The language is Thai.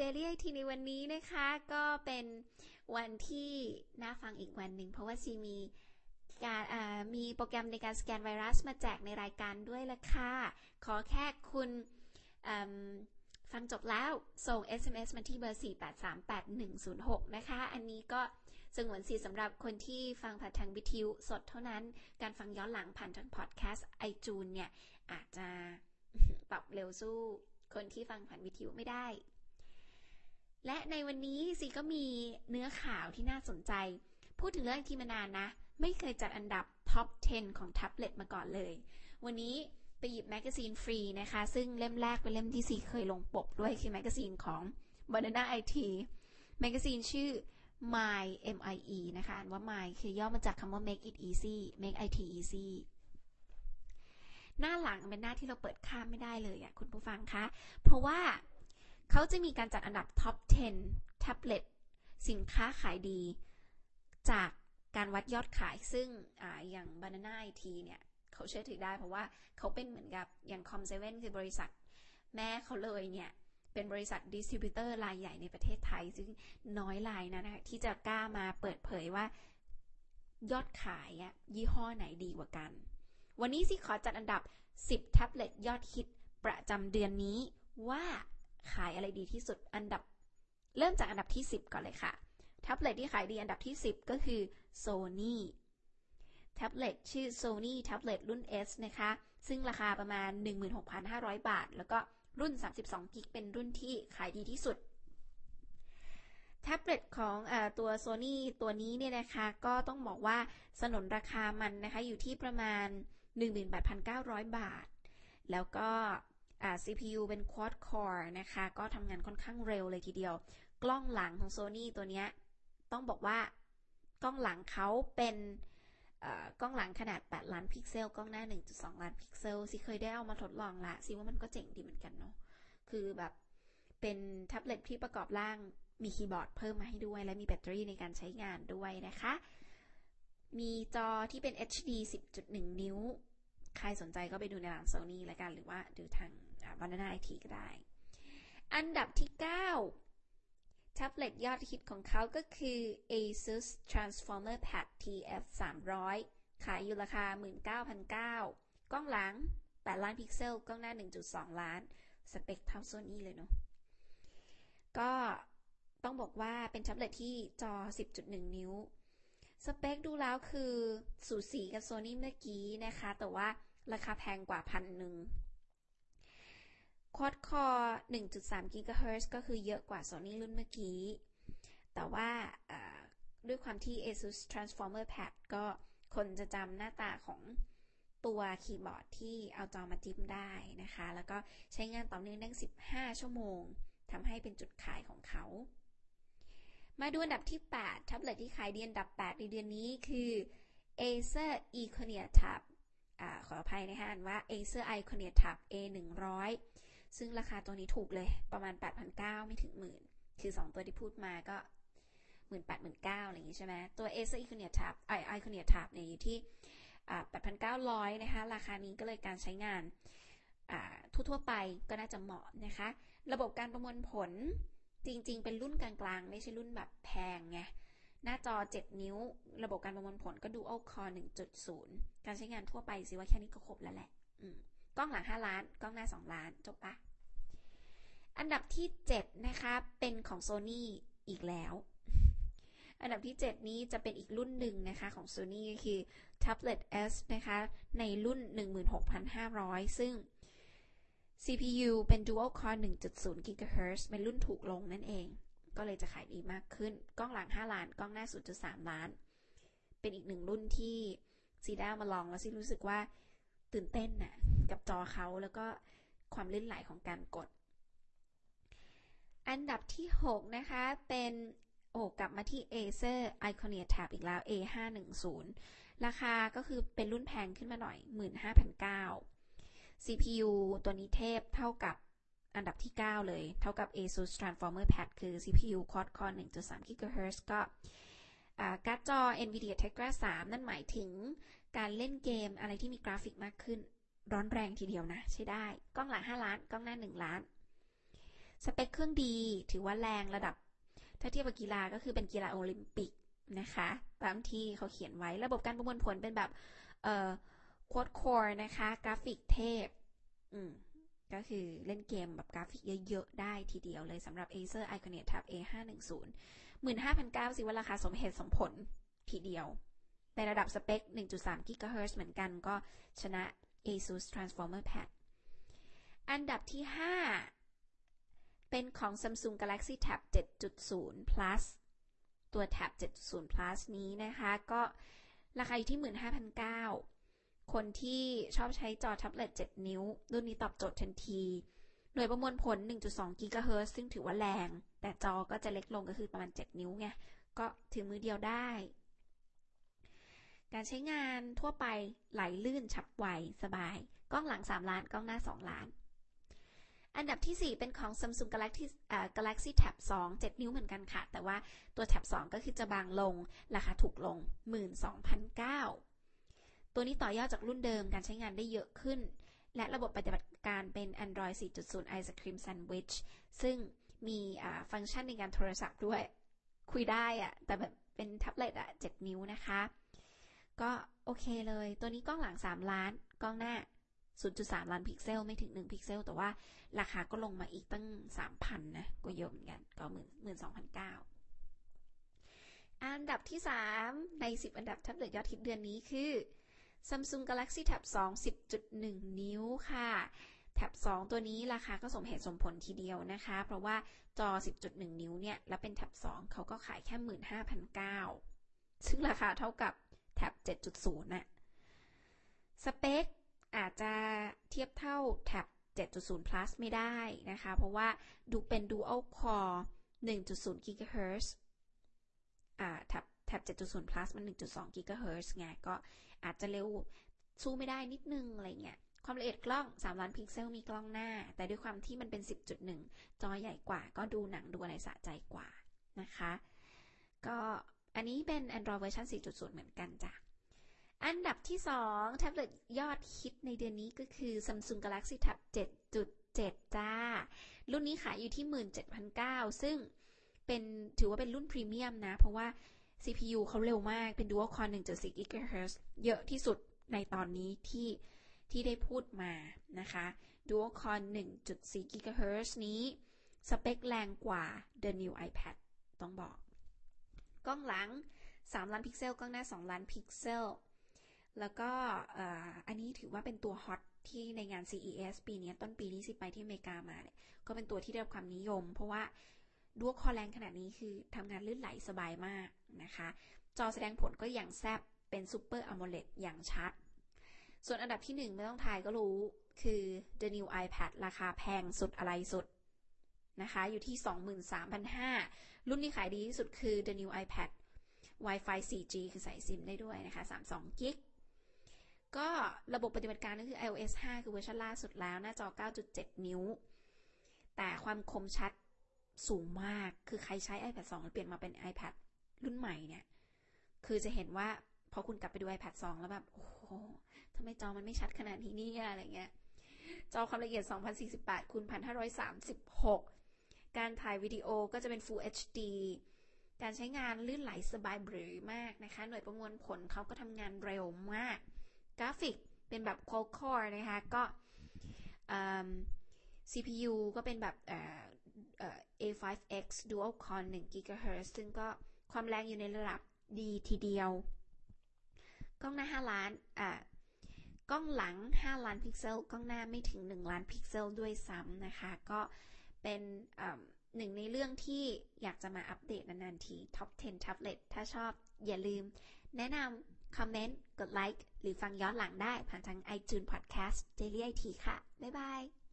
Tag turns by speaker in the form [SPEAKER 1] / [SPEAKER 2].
[SPEAKER 1] Daily IT ในวันนี้นะคะก็เป็นวันที่น่าฟังอีกวันหนึ่ง เพราะว่าซีมีการมีโปรแกรมในการสแกนไวรัสมาแจกในรายการด้วยละค่ะ ขอแค่คุณฟังจบแล้ว ส่ง SMS มาที่เบอร์ 4838106 นะคะ อันนี้ก็สงวนสีสำหรับคนที่ฟังผ่านทางวิทยุสดเท่านั้น การฟังย้อนหลังผ่านทางพอดแคสต์ไอจูนเนี่ย อาจจะปรับเร็วสู้คนที่ฟังผ่านวิทยุไม่ได้ และในวันนี้ซีก็มีเนื้อข่าวที่น่าสนใจ พูดถึงเรื่องที่มานานนะ ไม่เคยจัดอันดับ top 10 ของแท็บเล็ตมาก่อนเลย วันนี้ไปหยิบ magazine ฟรีนะคะ ซึ่งเล่มแรกเป็นเล่มที่ซีเคยลงปกด้วยคือ magazine ของ Banana IT magazine ชื่อ My M I E นะคะว่า My คือย่อมาจากคำว่า make it easy make IT easy หน้าหลังเป็นหน้าที่เราเปิดข้ามไม่ได้เลยอะคุณผู้ฟังคะ เพราะว่า เขาจะมีการจัดอันดับท็อป10 แท็บเล็ตสินค้าขายดี จากการวัดยอดขายซึ่งออย่าง Banana IT เนี่ย เขาเชื่อถือได้เพราะว่าเขาเป็นเหมือนกับอย่าง Com7 คือบริษัทแม่เขาเลยเนี่ย เป็นบริษัทดิสติบิวเตอร์รายใหญ่ในประเทศไทย ซึ่งน้อยรายนะนะคะที่จะกล้ามาเปิดเผยว่ายอดขายยี่ห้อไหนดีกว่ากัน วันนี้สิขอจัดอันดับ 10 แท็บเล็ตยอดฮิตประจำเดือนนี้ว่า ขายอะไรดีที่สุดอันดับ เริ่มจากอันดับที่ 10 ก่อนเลยค่ะ แท็บเล็ตที่ขายดีอันดับที่ 10 ก็คือ Sony แท็บเล็ตชื่อ Sony แท็บเล็ตรุ่น S นะคะ ซึ่งราคาประมาณ 16,500 บาท แล้วก็รุ่น 32กิกเป็นรุ่นที่ขายดีที่สุด แท็บเล็ตของอตัว Sony ตัวนี้เนี่ยนะคะ ก็ต้องบอกว่าสนนราคามันนะคะ อยู่ที่ประมาณ 18,900 บาท แล้วก็ CPU เป็น Quad Core นะคะ ก็ทำงานค่อนข้างเร็วเลยทีเดียว กล้องหลังของ Sony ตัวนี้ต้องบอกว่ากล้องหลังเขาเป็นกล้องหลังขนาด 8 ล้านพิกเซล กล้องหน้า 1.2 ล้านพิกเซลซีเคยได้เอามาทดลองแล้วซีว่ามันก็เจ๋งดีเหมือนกันเนาะ คือแบบเป็นแท็บเล็ตที่ประกอบร่างมีคีย์บอร์ดเพิ่มมาให้ด้วย และมีแบตเตอรี่ในการใช้งานด้วยนะคะ มีจอที่เป็น HD 10.1 นิ้ว ใครสนใจก็ไปดูในร้านโซนี่ล้วกัน หรือว่าดูทาง นนาไอทีก็ได้ อันดับที่ 9 แท็บเล็ตยอดฮิตของเขาก็คือ ASUS Transformer Pad TF 300ขายอยู่ราคา 19,900 กล้องหลัง 8 ล้านพิกเซล กล้องหน้า 1.2 ล้าน สเปคเท่าโซนี่เลยเนาะ ก็ต้องบอกว่าเป็นแท็บเล็ตที่จอ 10.1 นิ้ว สเปคดูแล้วคือสูสีกับโซนี่เมื่อกี้นะคะ แต่ว่าราคาแพงกว่าพันหนึ่ง Quad Core 1.3 GHz ก็คือเยอะกว่า Sony รุ่นเมื่อกี้ แต่ว่าด้วยความที่ ASUS Transformer Pad ก็คนจะจำหน้าตาของตัวคีย์บอร์ดที่เอาจอมาจิ้มได้นะคะ แล้วก็ใช้งานต่อเนื่องได้15 ชั่วโมงทำให้เป็นจุดขายของเขา มาดูอันดับที่ 8 แท็บเล็ตที่ขายเดีอันดับ 8 ในเดือนนี้คือ Acer Iconia Tab อขออภัยนะคะอ่านว่า Acer Iconia Tab A 100 ซึ่งราคาตัวนี้ถูกเลยประมาณ 8,900 ไม่ถึงหมื่น คือ 2 ตัวที่พูดมาก็หมื่นแปดหมื่นเก้าอะไรอย่างนี้ใช่ไหมตัว Acer Iconia Tab ไอ Iconia Tab เนี่ยอยู่ที่ 8,900 นะคะ ราคานี้ก็เลยการใช้งานทั่วๆไปก็น่าจะเหมาะนะคะ ระบบการประมวลผลจริง ๆ เป็นรุ่นกลางๆ ไม่ใช่รุ่นแบบแพงไงหน้าจอ 7 นิ้ว ระบบการประมวลผลก็ดู Dual Core 1.0 การใช้งานทั่วไปสิว่าแค่นี้ก็ครบแล้วแหละกล้องหลัง 5 ล้าน กล้องหน้า 2 ล้าน จบปะ อันดับที่ 7 นะคะ เป็นของ Sony อีกแล้ว อันดับที่ 7 นี้จะเป็นอีกรุ่นหนึ่งนะคะของ Sony ก็คือ Tablet S นะคะ ในรุ่น 16,500 ซึ่ง CPU เป็น Dual Core 1.0 GHz เป็นรุ่นถูกลงนั่นเอง ก็เลยจะขายดีมากขึ้น กล้องหลัง 5 ล้าน กล้องหน้า 0.3 ล้าน เป็นอีกหนึ่งรุ่นที่ซีด้ามาลองแล้วซีรู้สึกว่าตื่นเต้นน่ะ กับจอเขาแล้วก็ความลื่นไหลของการกด อันดับที่ 6 นะคะ เป็นโอ้กลับมาที่ Acer Iconia Tab อีกแล้ว A510 ราคาก็คือเป็นรุ่นแพงขึ้นมาหน่อย 15,900 CPU ตัวนี้เทพเท่ากับอันดับที่ 9 เลย เท่ากับ ASUS Transformer Pad คือ CPU Quad Core 1.3 GHz ก็การ์ดจอ NVIDIA Tegra 3 นั่นหมายถึงการเล่นเกมอะไรที่มีกราฟิกมากขึ้น ร้อนแรงทีเดียวนะ ใช้ได้ กล้องหลัง 5 ล้าน กล้องหน้า 1 ล้าน สเปคเครื่องดี ถือว่าแรงระดับ ถ้าเทียบกับกีฬาก็คือเป็นกีฬาโอลิมปิกนะคะ ตามที่เขาเขียนไว้ระบบการประมวลผลเป็นแบบเอ่อ quad core นะคะ กราฟิกเทพ อืมก็คือเล่นเกมแบบกราฟิกเยอะๆ ได้ทีเดียวเลยสำหรับ Acer Iconet Tab A510 15,900สิว่าราคาสมเหตุสมผลทีเดียว ในระดับสเปค 1.3 GHz เหมือนกันก็ชนะ ASUS Transformer Pad อันดับที่ 5 เป็นของ Samsung Galaxy Tab 7.0 Plus ตัว Tab 7.0 Plus นี้นะคะ ก็ราคาอยู่ที่ 15,900 คนที่ชอบใช้จอแท็บเล็ต 7 นิ้ว รุ่นนี้ตอบโจทย์ทันที หน่วยประมวลผล 1.2 GHz ซึ่งถือว่าแรง แต่จอก็จะเล็กลงก็คือประมาณ 7 นิ้วไง ก็ถือมือเดียวได้ การใช้งานทั่วไปไหลลื่นฉับไวสบาย กล้องหลัง 3 ล้าน กล้องหน้า 2 ล้าน อันดับที่ 4 เป็นของ Samsung Galaxy Galaxy Tab 2 7 นิ้วเหมือนกันค่ะ แต่ว่าตัว Tab 2 ก็คือจะบางลง ราคาถูกลง 12,900ตัวนี้ต่อยอดจากรุ่นเดิมการใช้งานได้เยอะขึ้น และระบบปฏิบัติการเป็น Android 4.0 Ice Cream Sandwich ซึ่งมีฟังก์ชันในการโทรศัพท์ด้วย คุยได้อะแต่แบบเป็นแท็บเล็ตอะ7 นิ้วนะคะ ก็โอเคเลย ตัวนี้กล้องหลัง 3 ล้าน กล้องหน้า 0.3 ล้านพิกเซลไม่ถึง 1 พิกเซล แต่ว่าราคาก็ลงมาอีกตั้ง 3,000 นะ ก็เยอะเหมือนกัน ก็12,900อันดับที่ 3 ใน 10 อันดับแท็บเล็ตยอดฮิตเดือนนี้คือ Samsung Galaxy Tab 2 10.1 นิ้วค่ะ Tab 2ตัวนี้ราคาก็สมเหตุสมผลทีเดียวนะคะ เพราะว่าจอ 10.1 นิ้วเนี่ย แล้วเป็น Tab 2เขาก็ขายแค่ 15,900 ซึ่งราคาเท่ากับ Tab 7.0 น่ะ สเปค อาจจะเทียบเท่า Tab 7.0 plus ไม่ได้นะคะ เพราะว่าดูเป็น Dual Core 1.0 GHz อ่า Tab Tab 7.0 plus มัน 1.2 GHz ไง ก็อาจจะเร็วสู้ไม่ได้นิดนึงอะไรเงี้ย ความละเอียดกล้อง 3 ล้านพิกเซลมีกล้องหน้า แต่ด้วยความที่มันเป็น 10.1 จอใหญ่กว่า ก็ดูหนังดูอะไรสะใจกว่านะคะ ก็อันนี้เป็น Android เวอร์ชัน4.0 เหมือนกันจ้ะ อันดับที่ 2 แท็บเล็ตยอดฮิตในเดือนนี้ก็คือ Samsung Galaxy Tab 7.7 จ้า รุ่นนี้ขายอยู่ที่ 17,900 ซึ่งเป็นถือว่าเป็นรุ่นพรีเมียมนะ เพราะว่า CPU เขาเร็วมากเป็น Dual Core 1.4 GHz เยอะที่สุดในตอนนี้ที่ที่ได้พูดมานะคะ Dual Core 1.4 GHz นี้ สเปคแรงกว่า The New iPad ต้องบอก กล้องหลัง 3 ล้านพิกเซล กล้องหน้า 2 ล้านพิกเซล แล้วก็อันนี้ถือว่าเป็นตัวฮอตที่ในงาน CES ปีนี้ต้นปีนี้สิไปที่อเมริกามาเนี่ยก็เป็นตัวที่ได้รับความนิยม เพราะว่าดูคอแรงขนาดนี้คือทำงานลื่นไหลสบายมากนะคะ จอแสดงผลก็อย่างแซบเป็นซูเปอร์อ m o l e d อย่างชัด ส่วนอันดับที่หนึ่งไม่ต้องทายก็รู้คือ the new iPad ราคาแพงสุดอะไรสุดนะคะ อยู่ที่ 23,500 รุ่นที่ขายดีที่สุดคือ the new iPad Wi-Fi 4G คือใส่ซิมได้ด้วยนะคะ 32กิก ก็ระบบปฏิบัติการก็คือ iOS 5 คือเวอร์ชันล่าสุดแล้ว หน้าจอ 9.7 นิ้ว แต่ความคมชัดสูงมาก คือใครใช้ iPad 2 แล้วเปลี่ยนมาเป็น iPad รุ่นใหม่เนี่ย คือจะเห็นว่าพอคุณกลับไปดู iPad 2 แล้วแบบ โอ้โหทำไมจอมันไม่ชัดขนาดนี้เนี่ยอะไรเงี้ย จอความละเอียด 2048คูณ1536 การถ่ายวิดีโอก็จะเป็น Full HD การใช้งานลื่นไหลสบายบรือมากนะคะ หน่วยประมวลผลเขาก็ทำงานเร็วมาก กราฟิกเป็นแบบ quad core นะคะก็ CPU ก็เป็นแบบ A5X Dual Core 1 GHz ซึ่งก็ความแรงอยู่ในระดับดีทีเดียว กล้องหน้า 5 ล้านอ่ากล้องหลัง 5 ล้านพิกเซล กล้องหน้าไม่ถึง 1 ล้านพิกเซลด้วยซ้ำนะคะ ก็เป็นหนึ่งในเรื่องที่อยากจะมาอัปเดตนานๆที Top 10 Tablet ถ้าชอบอย่าลืม แนะนำ คอมเมนต์ กดไลค์ หรือฟังย้อนหลังได้ผ่านทาง iTunes Podcast Daily IT ค่ะ บ๊ายบาย